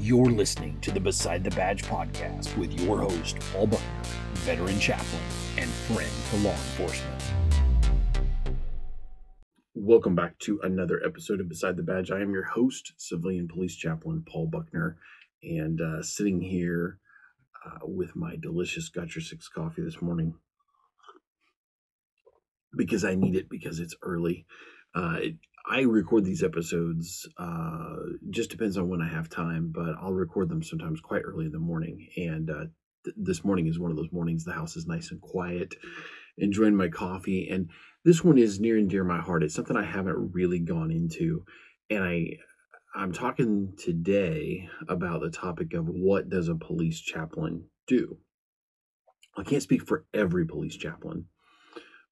You're listening to the Beside the Badge podcast with your host, Paul Buckner, veteran chaplain and friend to law enforcement. Welcome back to another episode of Beside the Badge. I am your host, civilian police chaplain Paul Buckner, and uh, sitting here uh, with my delicious Got Your Six coffee this morning because I need it because it's early. Uh, it, I record these episodes. Uh, just depends on when I have time, but I'll record them sometimes quite early in the morning. And uh, th- this morning is one of those mornings. The house is nice and quiet, enjoying my coffee. And this one is near and dear my heart. It's something I haven't really gone into, and I I'm talking today about the topic of what does a police chaplain do. I can't speak for every police chaplain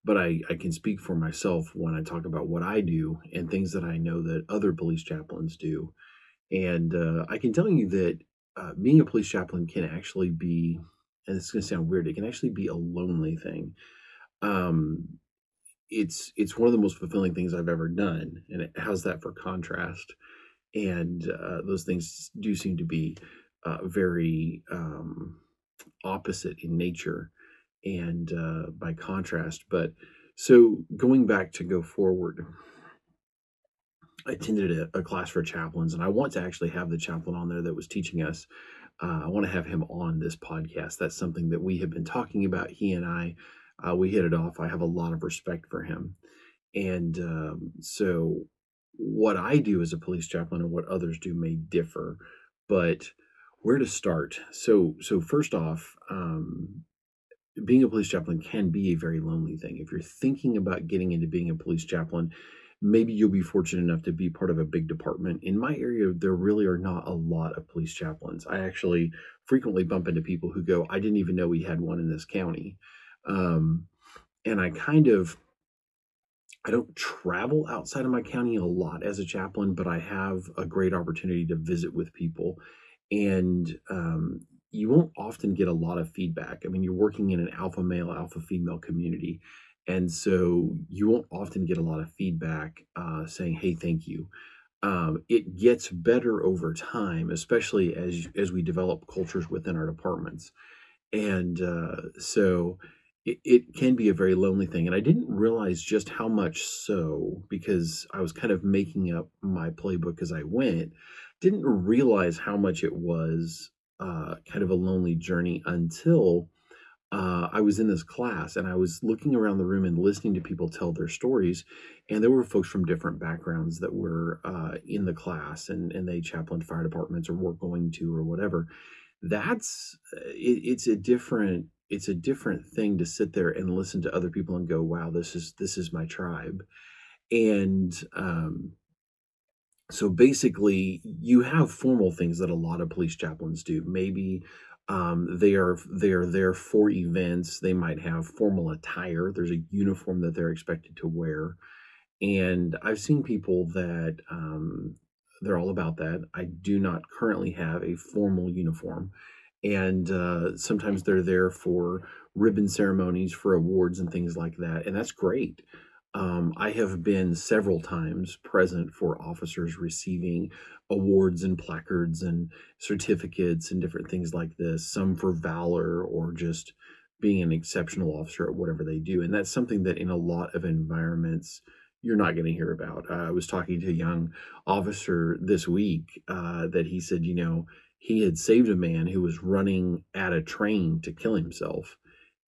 but I, I can speak for myself when I talk about what I do and things that I know that other police chaplains do. And uh, I can tell you that uh, being a police chaplain can actually be, and it's going to sound weird, it can actually be a lonely thing. Um, it's it's one of the most fulfilling things I've ever done, and it has that for contrast. And uh, those things do seem to be uh, very um, opposite in nature and uh, by contrast. But so going back to go forward, I attended a, a, class for chaplains, and I want to actually have the chaplain on there that was teaching us. Uh, I want to have him on this podcast. That's something that we have been talking about. He and I, uh, we hit it off. I have a lot of respect for him, and um, so what I do as a police chaplain and what others do may differ, but where to start? So, so first off, um, being a police chaplain can be a very lonely thing. If you're thinking about getting into being a police chaplain, maybe you'll be fortunate enough to be part of a big department. In my area, there really are not a lot of police chaplains. I actually frequently bump into people who go, I didn't even know we had one in this county. Um, and I kind of, I don't travel outside of my county a lot as a chaplain, but I have a great opportunity to visit with people. And um, you won't often get a lot of feedback. I mean, you're working in an alpha male, alpha female community. And so you won't often get a lot of feedback uh, saying, hey, thank you. Um, it gets better over time, especially as as we develop cultures within our departments. And uh, so it, it can be a very lonely thing. And I didn't realize just how much so because I was kind of making up my playbook as I went. Didn't realize how much it was uh, kind of a lonely journey until uh, I was in this class and I was looking around the room and listening to people tell their stories. And there were folks from different backgrounds that were uh, in the class and, and they chaplain fire departments or were going to or whatever. That's uh, it, it's a different it's a different thing to sit there and listen to other people and go, wow, this is this is my tribe. And um, so basically, you have formal things that a lot of police chaplains do. Maybe um, they are they are there for events. They might have formal attire. There's a uniform that they're expected to wear, and I've seen people that um, they're all about that. I do not currently have a formal uniform, and uh, sometimes they're there for ribbon ceremonies, for awards, and things like that, and that's great. Um, I have been several times present for officers receiving awards and placards and certificates and different things like this, some for valor or just being an exceptional officer at whatever they do. And that's something that in a lot of environments, you're not going to hear about. Uh, I was talking to a young officer this week uh, that he said, you know, he had saved a man who was running at a train to kill himself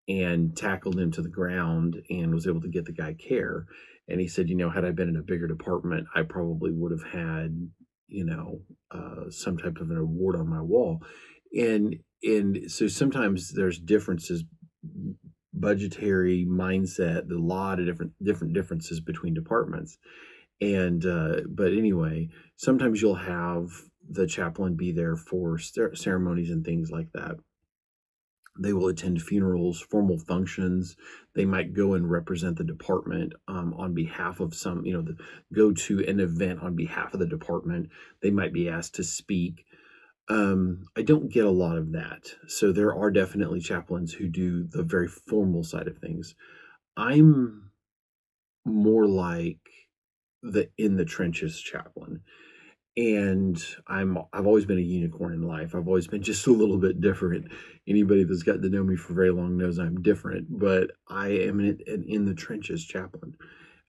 and tackled him to the ground and was able to get the guy care. And he said, you know, had I been in a bigger department, I probably would have had, you know, uh, some type of an award on my wall. And and so sometimes there's differences, budgetary mindset, a lot of different different differences between departments. And uh, but anyway, sometimes you'll have the chaplain be there for ceremonies and things like that they will attend funerals, formal functions. They might go and represent the department um, on behalf of some, you know, the, go to an event on behalf of the department. They might be asked to speak. Um, I don't get a lot of that. So there are definitely chaplains who do the very formal side of things. I'm more like the in the trenches chaplain. And I'm I've always been a unicorn in life. I've always been just a little bit different. Anybody that's gotten to know me for very long knows I'm different, but I am an, an in the trenches chaplain.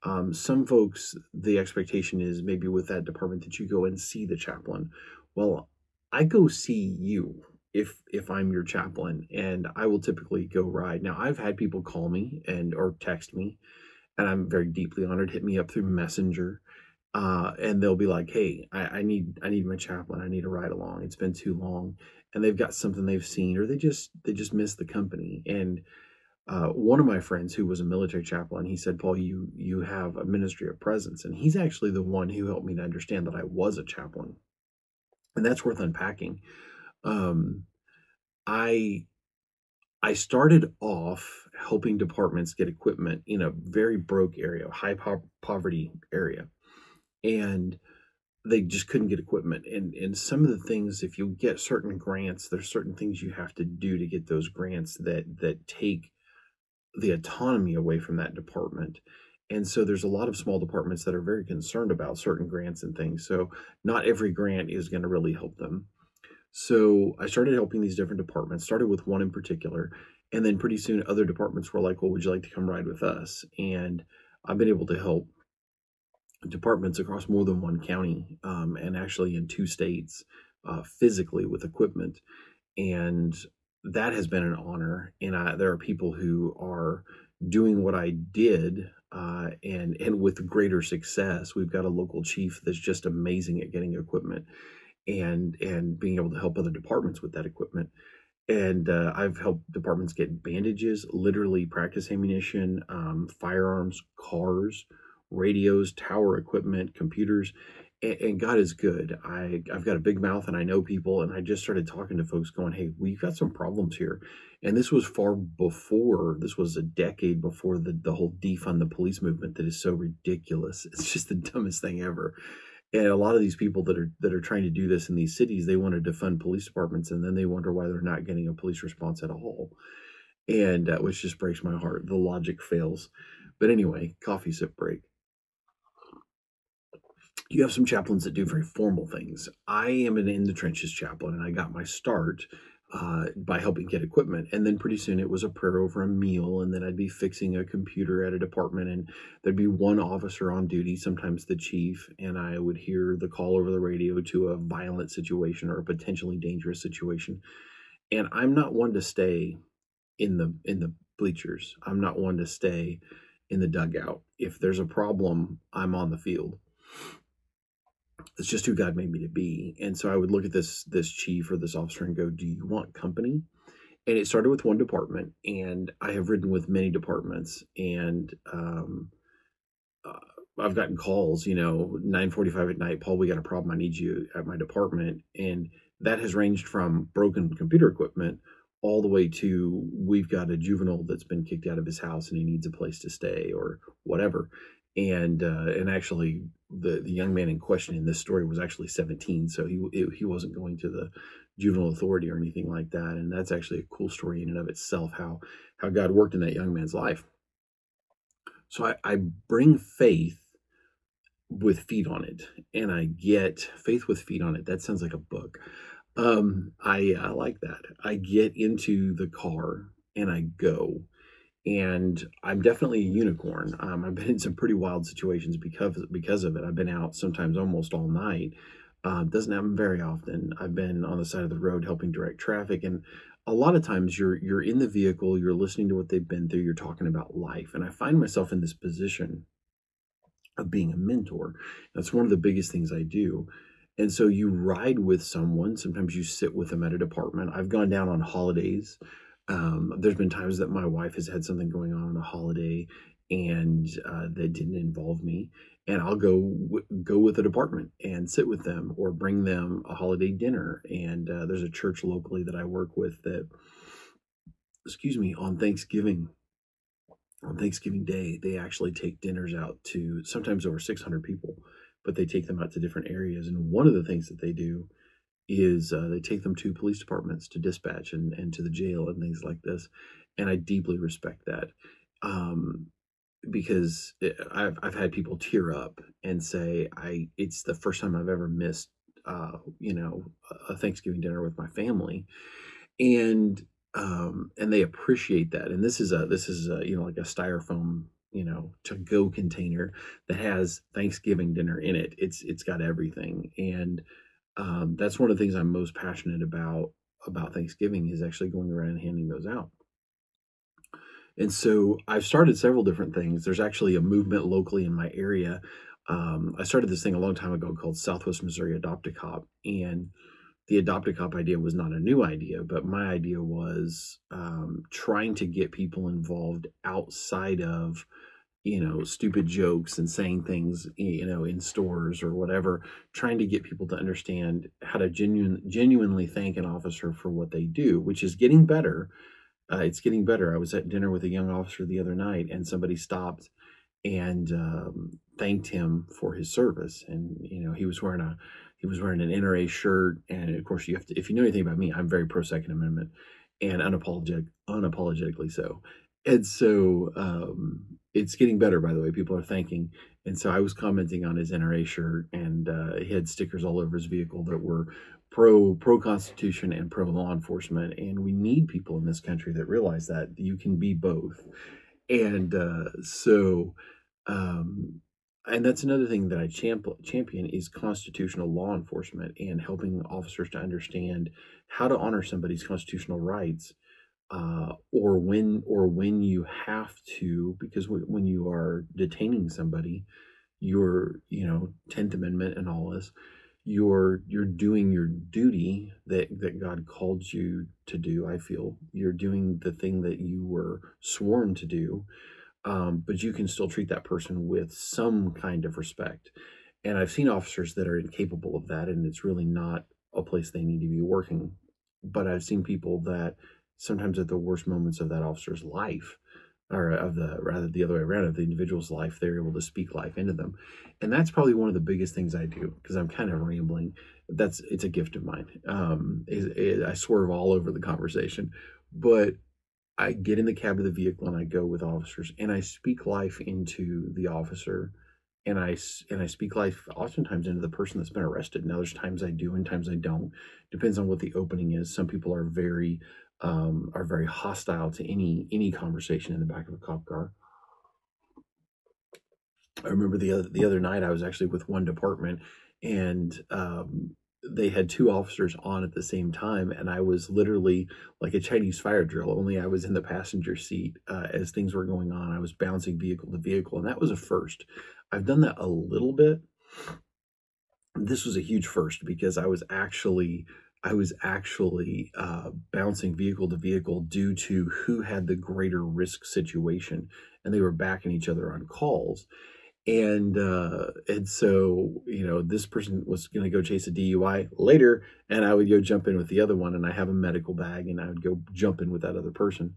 Um, some folks, the expectation is maybe with that department that you go and see the chaplain. Well, I go see you if if I'm your chaplain, and I will typically go ride. Now, I've had people call me and or text me, and I'm very deeply honored. Hit me up through Messenger, uh, and they'll be like, "Hey, I, I need I need my chaplain. I need a ride along. It's been too long." And they've got something they've seen, or they just they just miss the company. And uh, one of my friends who was a military chaplain, he said, "Paul, you you have a ministry of presence," and he's actually the one who helped me to understand that I was a chaplain, and that's worth unpacking. Um, I I started off helping departments get equipment in a very broke area, high po- poverty area, and they just couldn't get equipment. And and some of the things, if you get certain grants, there's certain things you have to do to get those grants that that take the autonomy away from that department. And so there's a lot of small departments that are very concerned about certain grants and things. So not every grant is going to really help them. So I started helping these different departments, started with one in particular. And then pretty soon other departments were like, well, would you like to come ride with us? And I've been able to help departments across more than one county um, and actually in two states uh, physically with equipment. And that has been an honor. And I, there are people who are doing what I did uh, and and with greater success. We've got a local chief that's just amazing at getting equipment and and being able to help other departments with that equipment. And uh, I've helped departments get bandages, literally practice ammunition, um, firearms, cars, radios, tower equipment, computers, and, God is good. I I've got a big mouth and I know people, and I just started talking to folks, going, "Hey, we've got some problems here," and this was far before. This was a decade before the the whole defund the police movement that is so ridiculous. It's just the dumbest thing ever. And a lot of these people that are that are trying to do this in these cities, they want to defund police departments, and then they wonder why they're not getting a police response at all, and uh, which just breaks my heart. The logic fails. But anyway, coffee sip break you have some chaplains that do very formal things. I am an in the trenches chaplain, and I got my start uh, by helping get equipment. And then pretty soon it was a prayer over a meal, and then I'd be fixing a computer at a department, and there'd be one officer on duty, sometimes the chief, and I would hear the call over the radio to a violent situation or a potentially dangerous situation. And I'm not one to stay in the in the bleachers. I'm not one to stay in the dugout. If there's a problem, I'm on the field it's just who God made me to be. And so I would look at this this chief or this officer and go, "Do you want company?" And it started with one department, and I have ridden with many departments, and um, uh, I've gotten calls, you know, nine forty-five at night. Paul, we got a problem. I need you at my department, and that has ranged from broken computer equipment all the way to we've got a juvenile that's been kicked out of his house and he needs a place to stay or whatever and uh, and actually the the young man in question in this story was actually 17 so he it, he wasn't going to the juvenile authority or anything like that and that's actually a cool story in and of itself how how god worked in that young man's life. So i, I bring faith with feet on it and i get faith with feet on it. That sounds like a book. Um i i like that. I get into the car and i go and I'm definitely a unicorn. Um, I've been in some pretty wild situations because because of it. I've been out sometimes almost all night. Uh, doesn't happen very often. I've been on the side of the road helping direct traffic, and a lot of times you're you're in the vehicle, you're listening to what they've been through, you're talking about life, and I find myself in this position of being a mentor. That's one of the biggest things I do. And so you ride with someone. Sometimes you sit with them at a department. I've gone down on holidays um, there's been times that my wife has had something going on on a holiday and uh, that didn't involve me and i'll go go with the department and sit with them or bring them a holiday dinner and uh, there's a church locally that i work with that excuse me on thanksgiving on thanksgiving day they actually take dinners out to sometimes over 600 people but they take them out to different areas and one of the things that they do is uh, they take them to police departments to dispatch and, and to the jail and things like this. And I deeply respect that um, because it, I've, I've had people tear up and say, I it's the first time I've ever missed uh, you know a Thanksgiving dinner with my family, and um, and they appreciate that. And this is a this is a you know like a styrofoam you know to go container that has Thanksgiving dinner in it. It's it's got everything, and um, that's one of the things I'm most passionate about about Thanksgiving is actually going around and handing those out. And so I've started several different things. There's actually a movement locally in my area. Um, I started this thing a long time ago called Southwest Missouri Adopt a Cop, and the Adopt a Cop idea was not a new idea, but my idea was um, trying to get people involved outside of you know stupid jokes and saying things you know in stores or whatever trying to get people to understand how to genuine, genuinely thank an officer for what they do which is getting better. Uh, it's getting better. I was at dinner with a young officer the other night and somebody stopped and um, thanked him for his service. And you know he was wearing a he was wearing an nra shirt. And of course you have to if you know anything about me i'm very pro second amendment and unapologetic unapologetically so and so um, it's getting better, by the way. People are thanking. And so I was commenting on his NRA shirt, and uh, he had stickers all over his vehicle that were pro pro Constitution and pro law enforcement. And we need people in this country that realize that you can be both. And uh, so, um, and that's another thing that I champion is constitutional law enforcement and helping officers to understand how to honor somebody's constitutional rights uh, or when or when you have to because w- when you are detaining somebody you're you know 10th amendment and all this you're you're doing your duty that that god called you to do i feel. You're doing the thing that you were sworn to do um, but you can still treat that person with some kind of respect. And i've seen officers that are incapable of that and it's really not a place they need to be working. But i've seen people that sometimes at the worst moments of that officer's life or of the rather the other way around of the individual's life they're able to speak life into them. And that's probably one of the biggest things i do because i'm kind of rambling. That's it's a gift of mine. Um i swerve all over the conversation. But i get in the cab of the vehicle and i go with officers and i speak life into the officer and i and i speak life oftentimes into the person that's been arrested now there's times i do and times i don't depends on what the opening is some people are very um, are very hostile to any any conversation in the back of a cop car. I remember the other the other night I was actually with one department and um, they had two officers on at the same time and I was literally like a Chinese fire drill only I was in the passenger seat uh, as things were going on. I was bouncing vehicle to vehicle and that was a first. I've done that a little bit. This was a huge first because I was actually I was actually uh, bouncing vehicle to vehicle due to who had the greater risk situation, and they were backing each other on calls. And uh, and so you know this person was going to go chase a DUI later, and I would go jump in with the other one, and I have a medical bag, and I would go jump in with that other person.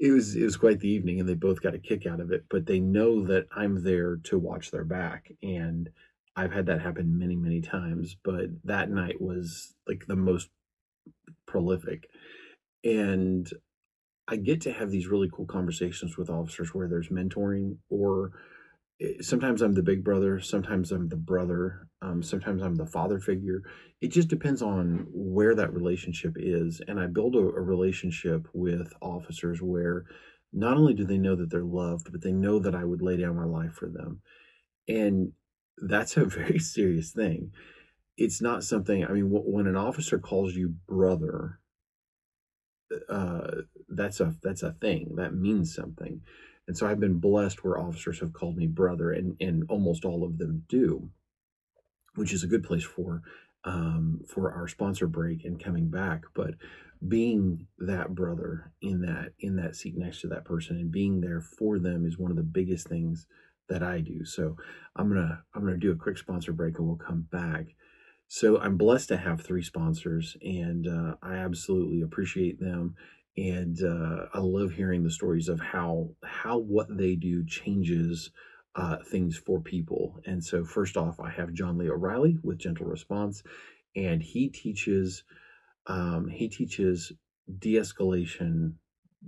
It was it was quite the evening, and they both got a kick out of it. But they know that I'm there to watch their back, and I've had that happen many, many times, but that night was like the most prolific. And I get to have these really cool conversations with officers where there's mentoring, or sometimes I'm the big brother, sometimes I'm the brother, um, sometimes I'm the father figure. It just depends on where that relationship is. And I build a, a relationship with officers where not only do they know that they're loved, but they know that I would lay down my life for them. And that's a very serious thing. It's not something, I mean, when an officer calls you brother, uh, that's a that's a thing that means something, and so I've been blessed where officers have called me brother, and and almost all of them do, which is a good place for um, for our sponsor break and coming back. But being that brother in that in that seat next to that person and being there for them is one of the biggest things that I do. So I'm gonna I'm gonna do a quick sponsor break and we'll come back. So I'm blessed to have three sponsors, and uh, I absolutely appreciate them. And uh, I love hearing the stories of how how what they do changes uh, things for people. And so first off, I have John Lee O'Reilly with Gentle Response, and he teaches um, he teaches de-escalation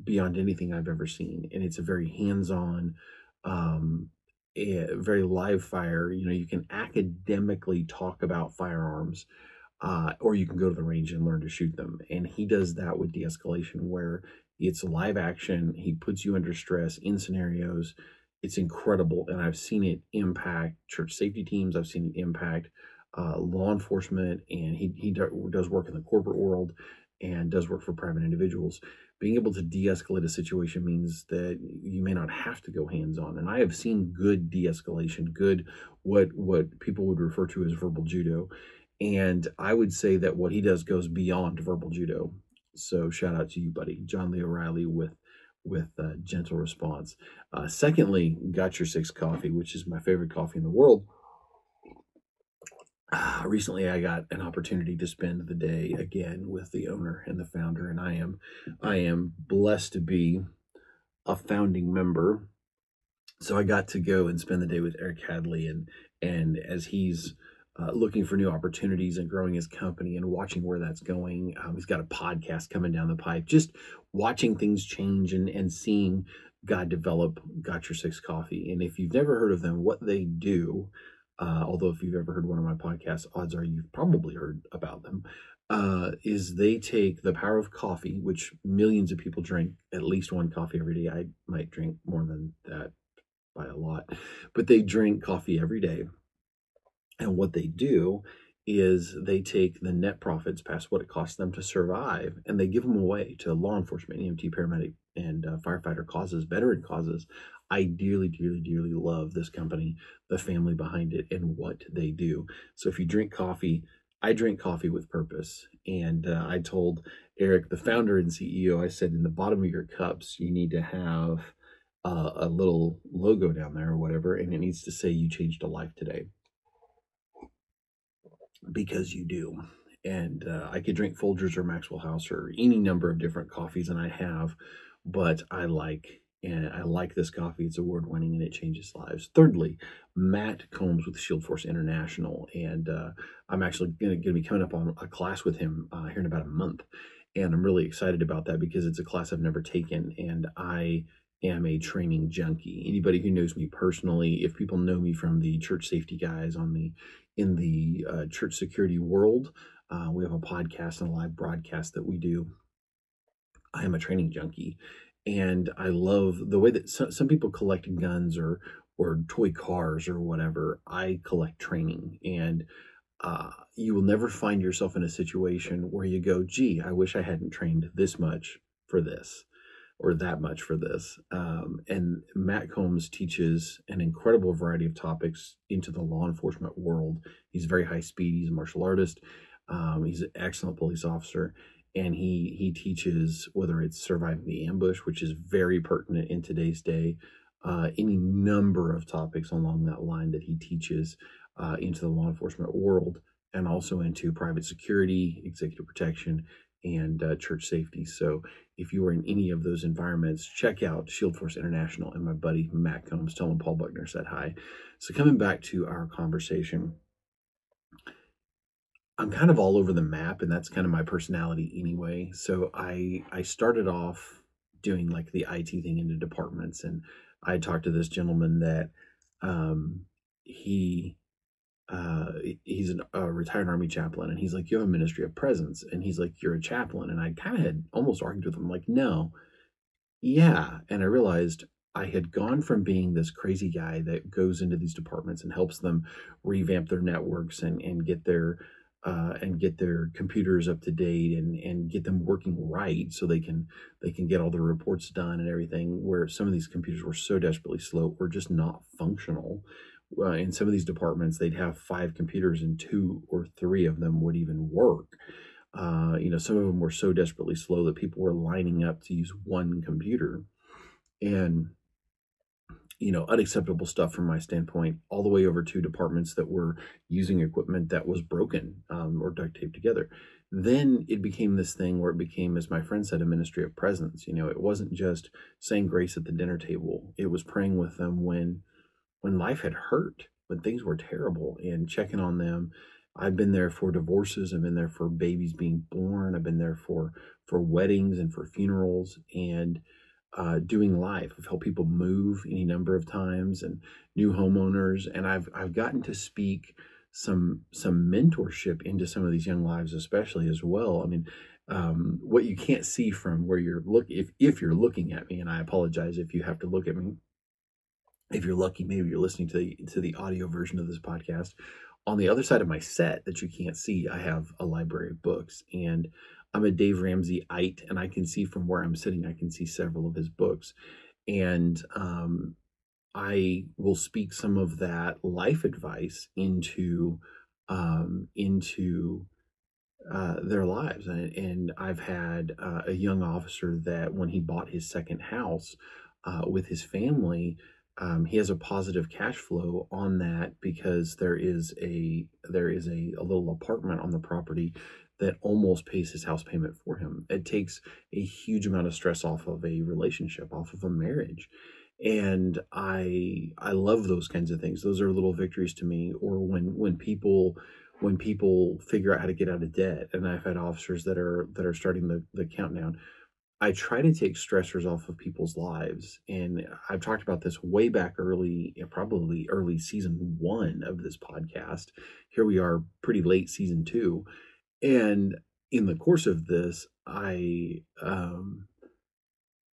beyond anything I've ever seen, and it's a very hands-on um, eh, very live fire. You know, you can academically talk about firearms, uh, or you can go to the range and learn to shoot them. And he does that with de-escalation, where it's live action. He puts you under stress in scenarios. It's incredible, and I've seen it impact church safety teams. I've seen it impact uh, law enforcement, and he he does work in the corporate world and does work for private individuals. Being able to de-escalate a situation means that you may not have to go hands-on. And I have seen good de-escalation, good what what people would refer to as verbal judo. And I would say that what he does goes beyond verbal judo. So shout out to you, buddy, John Lee O'Reilly with with uh, gentle response. Uh, secondly, got your six coffee, which is my favorite coffee in the world. Uh, recently, I got an opportunity to spend the day again with the owner and the founder, and I am I am blessed to be a founding member. So I got to go and spend the day with Eric Hadley, and and as he's uh, looking for new opportunities and growing his company and watching where that's going. Um, he's got a podcast coming down the pipe. Just watching things change and and seeing God develop Got Your Six Coffee. And if you've never heard of them, what they do uh, although if you've ever heard one of my podcasts, odds are you've probably heard about them, uh, is they take the power of coffee, which millions of people drink at least one coffee every day. I might drink more than that by a lot, but they drink coffee every day. And what they do is they take the net profits past what it costs them to survive and they give them away to law enforcement, EMT, paramedic, and uh, firefighter causes, veteran causes. I dearly, dearly, dearly love this company, the family behind it, and what they do. So if you drink coffee, I drink coffee with purpose. And uh, I told Eric, the founder and CEO, I said, in the bottom of your cups, you need to have uh, a little logo down there or whatever, and it needs to say you changed a life today. Because you do. And uh, I could drink Folgers or Maxwell House or any number of different coffees, and I have, but I like and I like this coffee. It's award winning and it changes lives. Thirdly, Matt Combs with Shield Force International, and uh, I'm actually going to be coming up on a class with him uh, here in about a month, and I'm really excited about that because it's a class I've never taken, and I am a training junkie. Anybody who knows me personally, if people know me from the church safety guys on the in the uh, church security world, uh, we have a podcast and a live broadcast that we do. I am a training junkie and I love the way that some, some people collect guns or or toy cars or whatever. I collect training, and uh, you will never find yourself in a situation where you go, "Gee, I wish I hadn't trained this much for this." Or that much for this. Um, and Matt Combs teaches an incredible variety of topics into the law enforcement world. He's very high speed. He's a martial artist. Um, he's an excellent police officer and he he teaches whether it's surviving the ambush, which is very pertinent in today's day, uh, any number of topics along that line that he teaches uh, into the law enforcement world, and also into private security, executive protection, and uh, church safety. So if you are in any of those environments, check out Shield Force International and my buddy Matt Combs. Tell him Paul Buckner said hi. So coming back to our conversation I'm kind of all over the map, and that's kind of my personality anyway. So I I started off doing like the IT thing into departments, and I talked to this gentleman that um, he uh, he's an, a retired army chaplain, and he's like, "You have a ministry of presence," and he's like, "You're a chaplain," and I kind of had almost argued with him, like, "No, yeah," and I realized I had gone from being this crazy guy that goes into these departments and helps them revamp their networks and and get their uh, and get their computers up to date and and get them working right so they can they can get all the reports done and everything where some of these computers were so desperately slow or just not functional uh, in some of these departments they'd have five computers and two or three of them would even work. Uh, you know some of them were so desperately slow that people were lining up to use one computer. And you know unacceptable stuff from my standpoint all the way over to departments that were using equipment that was broken um, or duct taped together. Then it became this thing where it became as my friend said a ministry of presence. You know it wasn't just saying grace at the dinner table. It was praying with them when when life had hurt when things were terrible and checking on them i've been there for divorces i've been there for babies being born i've been there for for weddings and for funerals and uh, doing life. I've helped people move any number of times and new homeowners, and I've I've gotten to speak some some mentorship into some of these young lives, especially as well. I mean, um, what you can't see from where you're look if if you're looking at me, and I apologize if you have to look at me. If you're lucky, maybe you're listening to the to the audio version of this podcast. On the other side of my set that you can't see, I have a library of books, and I'm a Dave Ramsey-ite, and I can see from where I'm sitting, I can see several of his books, and um, I will speak some of that life advice into um, into uh, their lives. And, and I've had uh, a young officer that when he bought his second house uh, with his family, um, he has a positive cash flow on that because there is a there is a, a little apartment on the property that almost pays his house payment for him. It takes a huge amount of stress off of a relationship, off of a marriage. And i i love those kinds of things. Those are little victories to me. Or when when people when people figure out how to get out of debt and i've had officers that are that are starting the, the countdown i try to take stressors off of people's lives and i've talked about this way back early probably early season one of this podcast here we are pretty late season two and in the course of this i um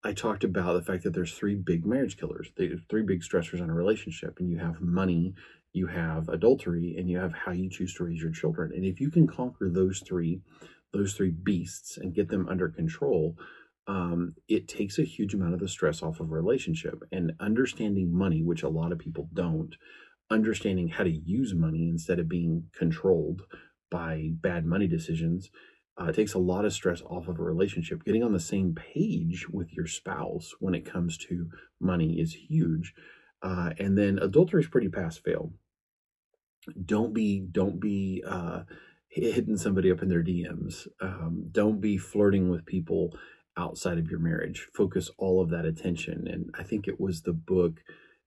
I talked about the fact that there's three big marriage killers, there's three big stressors in a relationship, and you have money, you have adultery, and you have how you choose to raise your children. And if you can conquer those three, those three beasts, and get them under control, um, it takes a huge amount of the stress off of a relationship. And understanding money, which a lot of people don't, understanding how to use money instead of being controlled by bad money decisions uh, takes a lot of stress off of a relationship. Getting on the same page with your spouse when it comes to money is huge. Uh, and then adultery is pretty pass fail. Don't be don't be uh, hitting somebody up in their DMs. Um, don't be flirting with people outside of your marriage. Focus all of that attention. And I think it was the book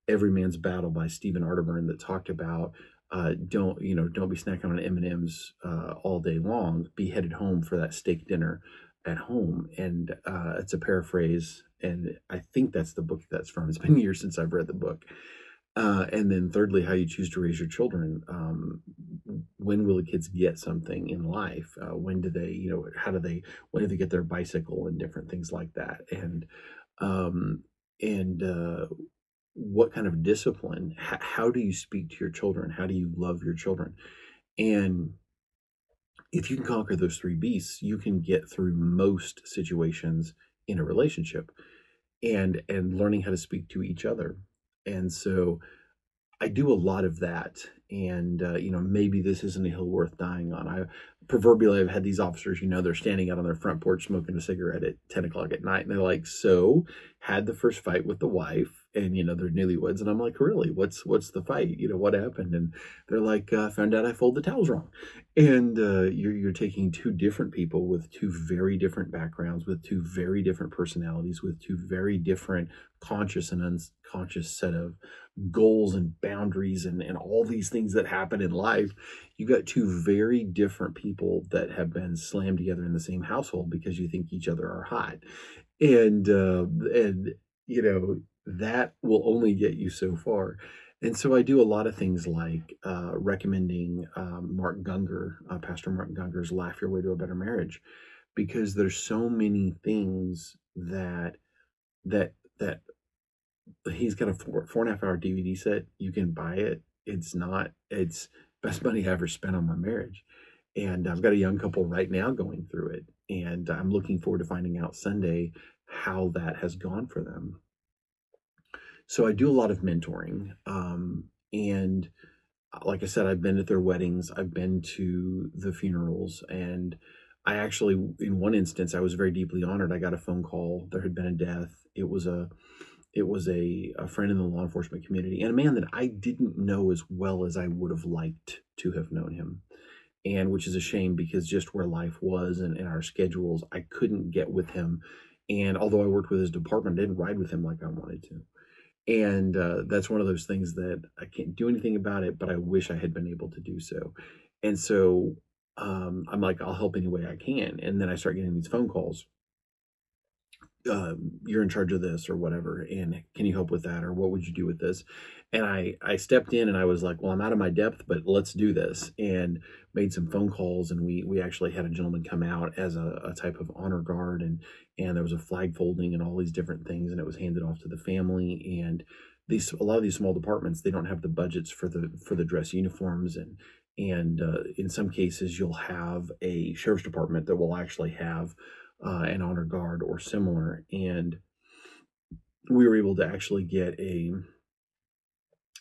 Every Man's Battle by Stephen Arterburn that talked about uh, don't you know don't be snacking on M and M's uh, all day long. Be headed home for that steak dinner at home, and uh, it's a paraphrase, and I think that's the book that's from. It's been years since I've read the book. Uh, and then thirdly, how you choose to raise your children. Um, when will the kids get something in life? Uh, when do they, you know, how do they, when do they get their bicycle and different things like that? And um, and uh, what kind of discipline how, how do you speak to your children how do you love your children and if you can conquer those three beasts you can get through most situations in a relationship and and learning how to speak to each other and so i do a lot of that and uh, you know maybe this isn't a hill worth dying on. I proverbially i've had these officers you know they're standing out on their front porch smoking a cigarette at 10 o'clock at night and they're like so had the first fight with the wife and you know they're newlyweds and i'm like really? What's what's the fight? You know what happened? And they're like uh, found out i fold the towels wrong. And uh, you're, you're taking two different people with two very different backgrounds with two very different personalities with two very different conscious and unconscious set of goals and boundaries and, and all these things that happen in life. You've got two very different people that have been slammed together in the same household because you think each other are hot. And uh, and you know that will only get you so far. And so I do a lot of things like uh, recommending um, Mark Gungor, uh, Pastor Mark Gungor's Laugh Your Way to a Better Marriage, because there's so many things that that that he's got a four four and a half hour DVD set. You can buy it. It's not. It's best money I ever spent on my marriage, and I've got a young couple right now going through it, and I'm looking forward to finding out Sunday how that has gone for them so I do a lot of mentoring. Um, and uh, like I said, I've been at their weddings, I've been to the funerals, and I actually, in one instance, I was very deeply honored. I got a phone call. There had been a death. It was a, it was a, a friend in the law enforcement community and a man that I didn't know as well as I would have liked to have known him. And which is a shame because just where life was and, and our schedules, I couldn't get with him. And although I worked with his department, I didn't ride with him like I wanted to and uh, that's one of those things that I can't do anything about it, but I wish I had been able to do so. And so um, I'm like, I'll help any way I can. And then I start getting these phone calls uh, you're in charge of this or whatever and can you help with that? or what would you do with this? And i i stepped in and i was like well i'm out of my depth but let's do this and made some phone calls and we we actually had a gentleman come out as a, a type of honor guard and and there was a flag folding and all these different things and it was handed off to the family and these a lot of these small departments they don't have the budgets for the for the dress uniforms and and uh, in some cases you'll have a sheriff's department that will actually have uh, an honor guard or similar and we were able to actually get a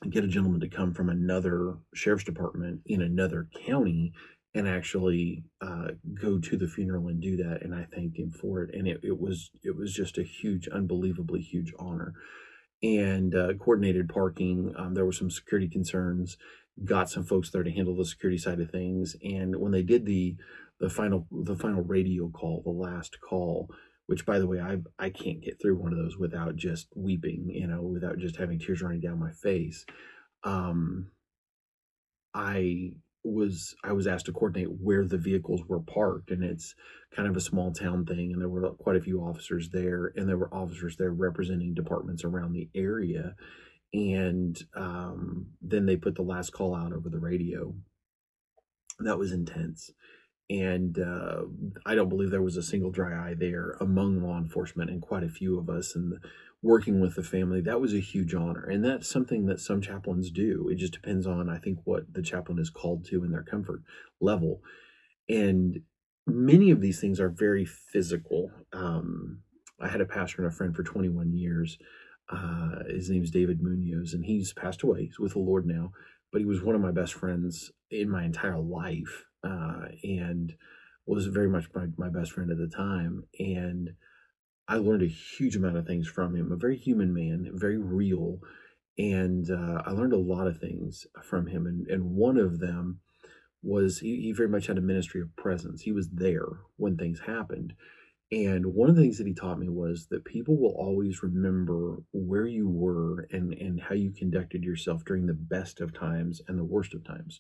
get a gentleman to come from another sheriff's department in another county and actually uh, go to the funeral and do that and i thanked him for it and it, it was it was just a huge unbelievably huge honor. And uh, coordinated parking um, there were some security concerns got some folks there to handle the security side of things and when they did the the final the final radio call, the last call, which by the way, I I can't get through one of those without just weeping, you know, without just having tears running down my face. Um, I was I was asked to coordinate where the vehicles were parked, and it's kind of a small town thing, and there were quite a few officers there, and there were officers there representing departments around the area, and um, then they put the last call out over the radio. That was intense and uh, I don't believe there was a single dry eye there among law enforcement and quite a few of us. And working with the family, that was a huge honor, and that's something that some chaplains do. It just depends on, I think, what the chaplain is called to in their comfort level. And many of these things are very physical. Um, I had a pastor and a friend for 21 years. Uh, his name's David Munoz, and he's passed away. He's with the Lord now, but he was one of my best friends in my entire life uh, and was very much my, my best friend at the time. And I learned a huge amount of things from him. A very human man, very real, and uh, I learned a lot of things from him. And and one of them was he, he very much had a ministry of presence. He was there when things happened. And one of the things that he taught me was that people will always remember where you were and, and how you conducted yourself during the best of times and the worst of times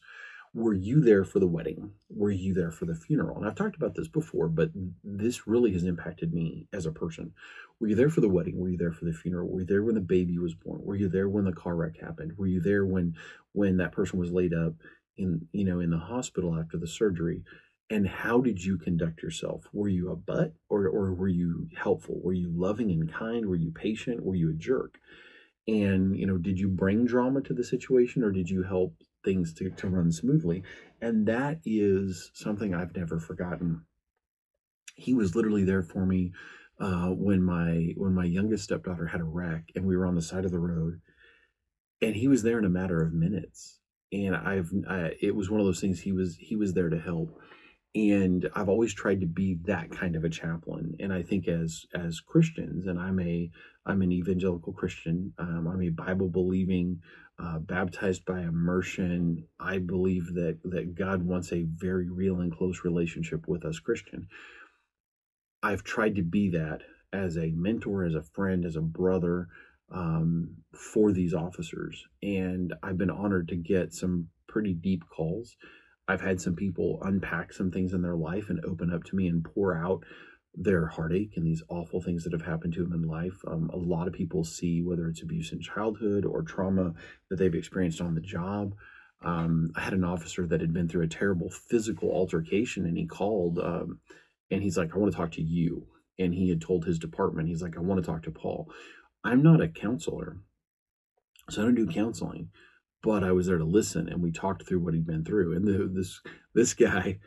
were you there for the wedding? Were you there for the funeral? And I've talked about this before, but this really has impacted me as a person. Were you there for the wedding? Were you there for the funeral? Were you there when the baby was born? Were you there when the car wreck happened? Were you there when when that person was laid up in you know in the hospital after the surgery? And how did you conduct yourself? Were you a butt or or were you helpful? Were you loving and kind? Were you patient? Were you a jerk? And you know, did you bring drama to the situation or did you help things to, to run smoothly. And that is something I've never forgotten. He was literally there for me uh, when my when my youngest stepdaughter had a wreck and we were on the side of the road, and he was there in a matter of minutes. And I've I, it was one of those things. He was he was there to help, and I've always tried to be that kind of a chaplain. And I think as as Christians, and I'm a I'm an evangelical Christian. Um, I'm a Bible believing uh, baptized by immersion. I believe that that God wants a very real and close relationship with us Christian. I've tried to be that as a mentor, as a friend, as a brother um, for these officers, and I've been honored to get some pretty deep calls. I've had some people unpack some things in their life and open up to me and pour out their heartache and these awful things that have happened to them in life. Um, a lot of people see whether it's abuse in childhood or trauma that they've experienced on the job. Um, I had an officer that had been through a terrible physical altercation, and he called um, and he's like, I want to talk to you. And he had told his department, he's like, I want to talk to Paul. I'm not a counselor, so I don't do counseling, but I was there to listen, and we talked through what he'd been through. And the, this this guy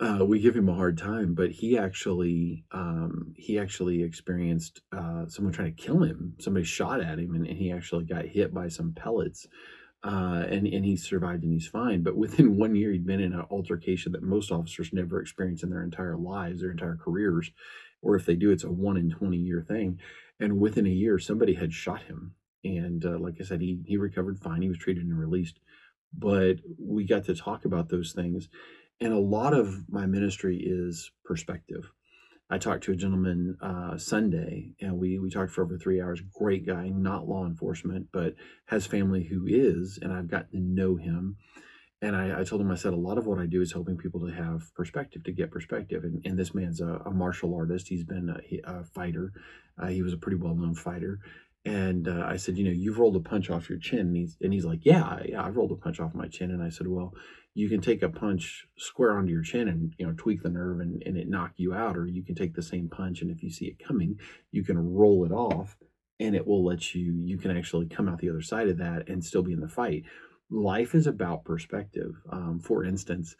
uh, we give him a hard time, but he actually um, he actually experienced uh, someone trying to kill him. Somebody shot at him, and, and he actually got hit by some pellets. Uh, and and he survived and he's fine. But within one year, he'd been in an altercation that most officers never experience in their entire lives, their entire careers, or if they do, it's a one in twenty year thing. And within a year, somebody had shot him, and uh, like I said, he he recovered fine. He was treated and released. But we got to talk about those things and a lot of my ministry is perspective. I talked to a gentleman uh, Sunday, and we we talked for over three hours. Great guy, not law enforcement, but has family who is, and I've gotten to know him. And I, I told him, I said, a lot of what I do is helping people to have perspective, to get perspective. And, and this man's a, a martial artist. He's been a, a fighter. Uh, he was a pretty well known fighter. And uh, I said, you know, you've rolled a punch off your chin. And he's, and he's like, yeah, yeah, I've rolled a punch off my chin. And I said, well, you can take a punch square onto your chin and, you know, tweak the nerve and, and it knock you out. Or you can take the same punch. And if you see it coming, you can roll it off and it will let you, you can actually come out the other side of that and still be in the fight. Life is about perspective. Um, for instance,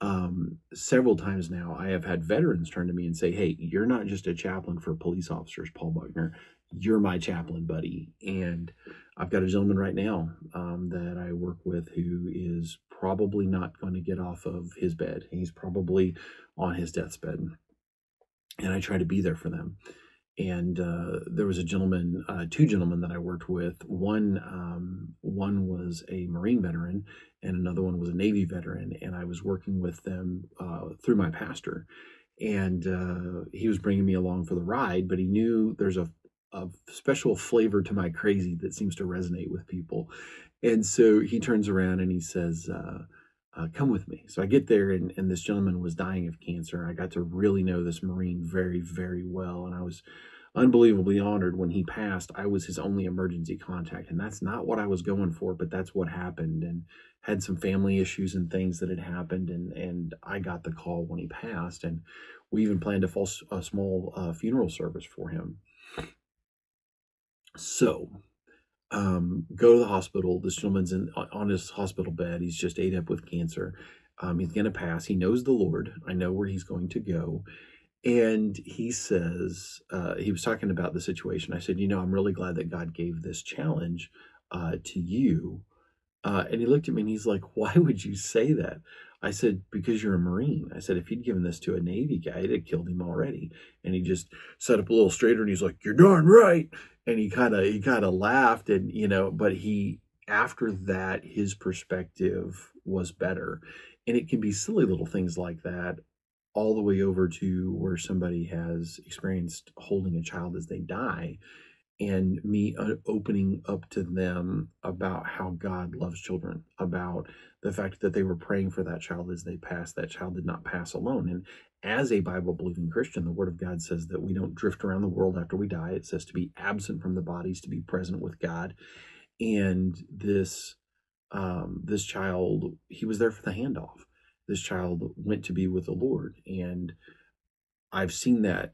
um, several times now, I have had veterans turn to me and say, Hey, you're not just a chaplain for police officers, Paul Buckner you're my chaplain buddy. And I've got a gentleman right now um, that I work with who is probably not going to get off of his bed. He's probably on his deathbed. And I try to be there for them. And uh, there was a gentleman, uh, two gentlemen that I worked with. One, um, one was a Marine veteran, and another one was a Navy veteran. And I was working with them uh, through my pastor and uh, he was bringing me along for the ride but he knew there's a a special flavor to my crazy that seems to resonate with people. And so he turns around and he says, uh, uh, Come with me. So I get there, and, and this gentleman was dying of cancer. I got to really know this Marine very, very well. And I was unbelievably honored when he passed. I was his only emergency contact. And that's not what I was going for, but that's what happened. And had some family issues and things that had happened. And, and I got the call when he passed. And we even planned a, full, a small uh, funeral service for him. So, um, go to the hospital. This gentleman's in, on his hospital bed. He's just ate up with cancer. Um, he's going to pass. He knows the Lord. I know where he's going to go. And he says, uh, he was talking about the situation. I said, You know, I'm really glad that God gave this challenge uh, to you. Uh, and he looked at me and he's like, Why would you say that? I said, Because you're a Marine. I said, If he'd given this to a Navy guy, it'd have killed him already. And he just sat up a little straighter and he's like, You're darn right and he kind of he kind of laughed and you know but he after that his perspective was better and it can be silly little things like that all the way over to where somebody has experienced holding a child as they die and me uh, opening up to them about how God loves children, about the fact that they were praying for that child as they passed. That child did not pass alone. And as a Bible believing Christian, the Word of God says that we don't drift around the world after we die. It says to be absent from the bodies, to be present with God. And this um, this child, he was there for the handoff. This child went to be with the Lord, and I've seen that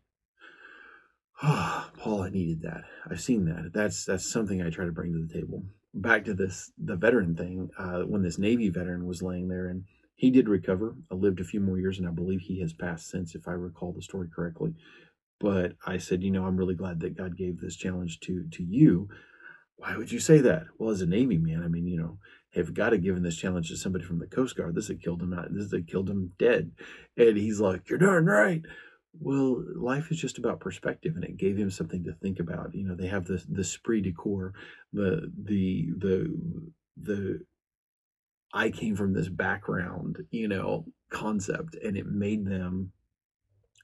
Oh, Paul, I needed that. I've seen that. That's that's something I try to bring to the table. Back to this the veteran thing. Uh, when this Navy veteran was laying there, and he did recover, uh, lived a few more years, and I believe he has passed since, if I recall the story correctly. But I said, you know, I'm really glad that God gave this challenge to to you. Why would you say that? Well, as a Navy man, I mean, you know, if God had given this challenge to somebody from the Coast Guard, this had killed him. This had killed him dead. And he's like, "You're darn right." Well, life is just about perspective, and it gave him something to think about. You know, they have the the esprit de corps, the the the the I came from this background, you know, concept, and it made them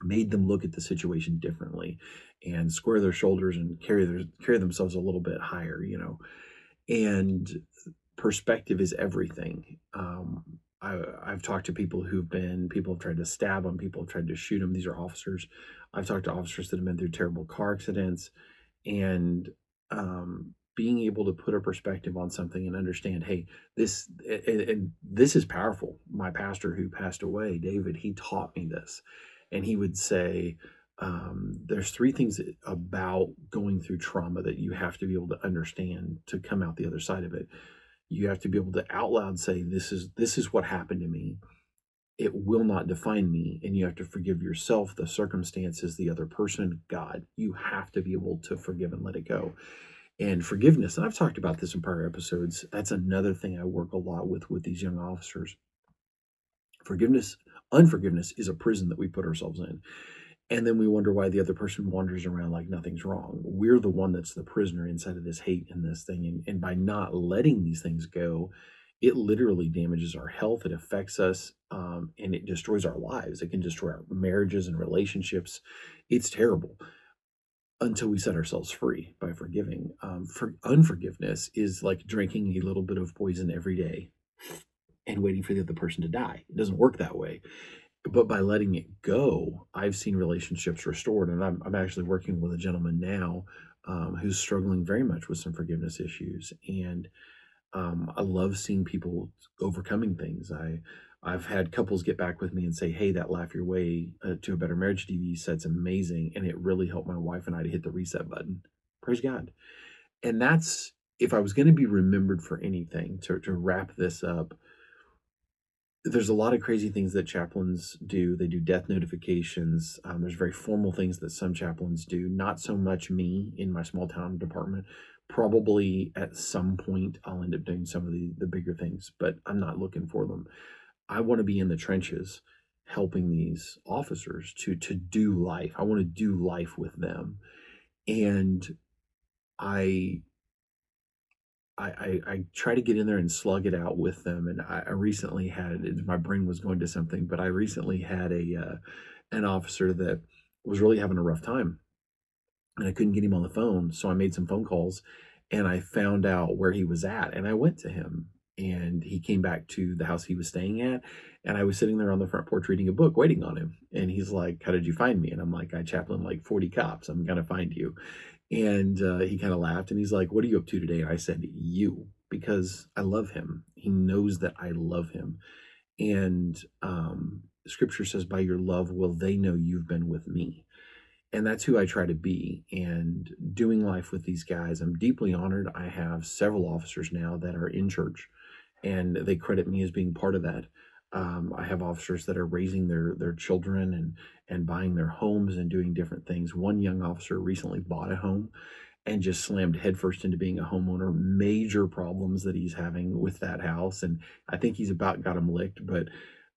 made them look at the situation differently and square their shoulders and carry their carry themselves a little bit higher, you know. And perspective is everything. Um, I, have talked to people who've been, people have tried to stab them, people have tried to shoot them. These are officers. I've talked to officers that have been through terrible car accidents and um, being able to put a perspective on something and understand, hey, this, and, and this is powerful. My pastor who passed away, David, he taught me this. And he would say, um, there's three things about going through trauma that you have to be able to understand to come out the other side of it you have to be able to out loud say this is this is what happened to me. It will not define me and you have to forgive yourself the circumstances the other person god. You have to be able to forgive and let it go. And forgiveness and i've talked about this in prior episodes that's another thing i work a lot with with these young officers. Forgiveness unforgiveness is a prison that we put ourselves in and then we wonder why the other person wanders around like nothing's wrong. We're the one that's the prisoner inside of this hate and this thing and, and by not letting these things go it literally damages our health it affects us um, and it destroys our lives. It can destroy our marriages and relationships. It's terrible. Until we set ourselves free by forgiving. Um, for unforgiveness is like drinking a little bit of poison every day and waiting for the other person to die. It doesn't work that way. But by letting it go, I've seen relationships restored. And I'm, I'm actually working with a gentleman now um, who's struggling very much with some forgiveness issues. And um, I love seeing people overcoming things. I I've had couples get back with me and say, "Hey, that Laugh Your Way uh, to a Better Marriage DVD set's amazing, and it really helped my wife and I to hit the reset button." Praise God. And that's if I was going to be remembered for anything to to wrap this up. There's a lot of crazy things that chaplains do. They do death notifications. Um, there's very formal things that some chaplains do. Not so much me in my small town department, probably at some point I'll end up doing some of the, the bigger things, but I'm not looking for them. I want to be in the trenches helping these officers to to do life. I want to do life with them. And I I, I, I, try to get in there and slug it out with them. And I, I recently had my brain was going to something, but I recently had a uh, an officer that was really having a rough time, and I couldn't get him on the phone. So I made some phone calls, and I found out where he was at, and I went to him, and he came back to the house he was staying at and i was sitting there on the front porch reading a book waiting on him and he's like how did you find me and i'm like i chaplain like 40 cops i'm gonna find you and uh, he kind of laughed and he's like what are you up to today and i said you because i love him he knows that i love him and um, scripture says by your love will they know you've been with me and that's who I try to be. And doing life with these guys, I'm deeply honored. I have several officers now that are in church, and they credit me as being part of that. Um, I have officers that are raising their their children and and buying their homes and doing different things. One young officer recently bought a home and just slammed headfirst into being a homeowner. Major problems that he's having with that house, and I think he's about got him licked. But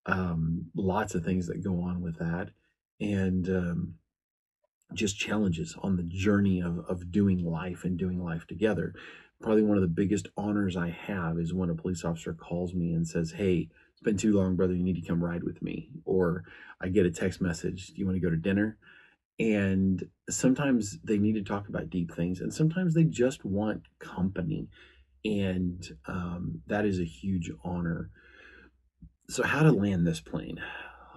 um, lots of things that go on with that, and um, just challenges on the journey of of doing life and doing life together probably one of the biggest honors I have is when a police officer calls me and says, Hey, been too long, brother. You need to come ride with me. Or I get a text message, Do you want to go to dinner? And sometimes they need to talk about deep things, and sometimes they just want company. And um, that is a huge honor. So, how to land this plane?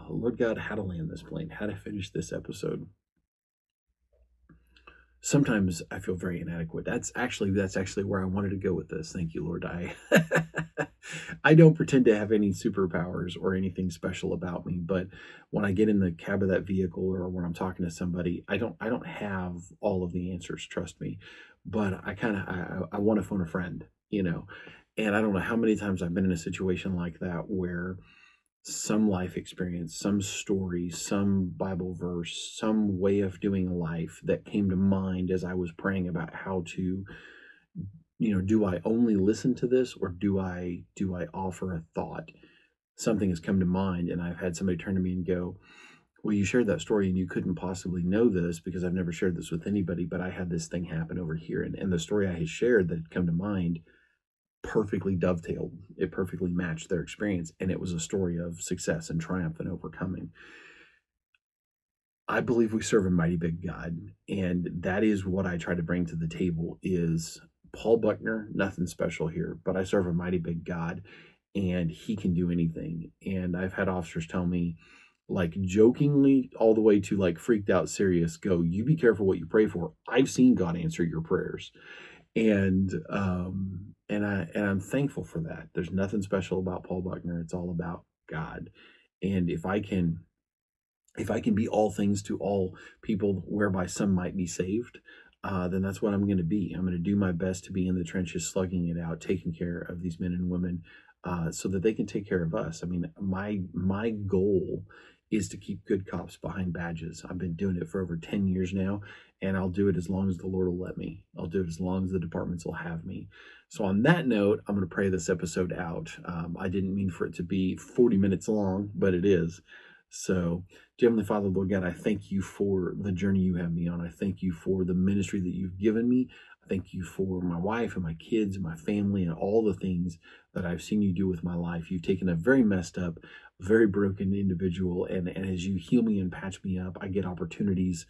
Lord God, how to land this plane, how to finish this episode sometimes I feel very inadequate. That's actually that's actually where I wanted to go with this. Thank you, Lord. I I don't pretend to have any superpowers or anything special about me, but when I get in the cab of that vehicle or when I'm talking to somebody, I don't I don't have all of the answers, trust me. But I kind of I, I want to phone a friend, you know. And I don't know how many times I've been in a situation like that where some life experience, some story, some Bible verse, some way of doing life that came to mind as I was praying about how to you know, do I only listen to this or do I do I offer a thought? Something has come to mind and I've had somebody turn to me and go, "Well, you shared that story and you couldn't possibly know this because I've never shared this with anybody, but I had this thing happen over here." And and the story I had shared that had come to mind perfectly dovetailed. It perfectly matched their experience. And it was a story of success and triumph and overcoming. I believe we serve a mighty big God. And that is what I try to bring to the table is Paul Buckner, nothing special here, but I serve a mighty big God and he can do anything. And I've had officers tell me, like jokingly, all the way to like freaked out serious, go, you be careful what you pray for. I've seen God answer your prayers. And um and I and I'm thankful for that. There's nothing special about Paul Buckner. It's all about God. And if I can if I can be all things to all people whereby some might be saved, uh, then that's what I'm going to be. I'm going to do my best to be in the trenches, slugging it out, taking care of these men and women, uh, so that they can take care of us. I mean, my my goal is to keep good cops behind badges. I've been doing it for over 10 years now, and I'll do it as long as the Lord will let me. I'll do it as long as the departments will have me. So, on that note, I'm going to pray this episode out. Um, I didn't mean for it to be 40 minutes long, but it is. So, Heavenly Father, Lord God, I thank you for the journey you have me on. I thank you for the ministry that you've given me. I thank you for my wife and my kids and my family and all the things that I've seen you do with my life. You've taken a very messed up, very broken individual, and, and as you heal me and patch me up, I get opportunities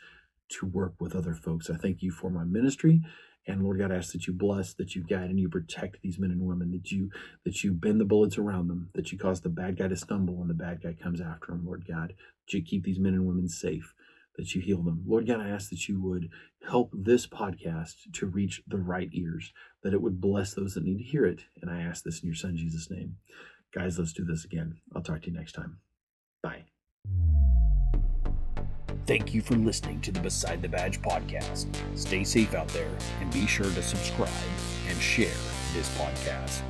to work with other folks. I thank you for my ministry And Lord God, I ask that you bless, that you guide, and you protect these men and women, that you that you bend the bullets around them, that you cause the bad guy to stumble when the bad guy comes after him, Lord God, that you keep these men and women safe, that you heal them. Lord God, I ask that you would help this podcast to reach the right ears, that it would bless those that need to hear it. And I ask this in your son Jesus' name. Guys, let's do this again. I'll talk to you next time. Bye. Thank you for listening to the Beside the Badge podcast. Stay safe out there and be sure to subscribe and share this podcast.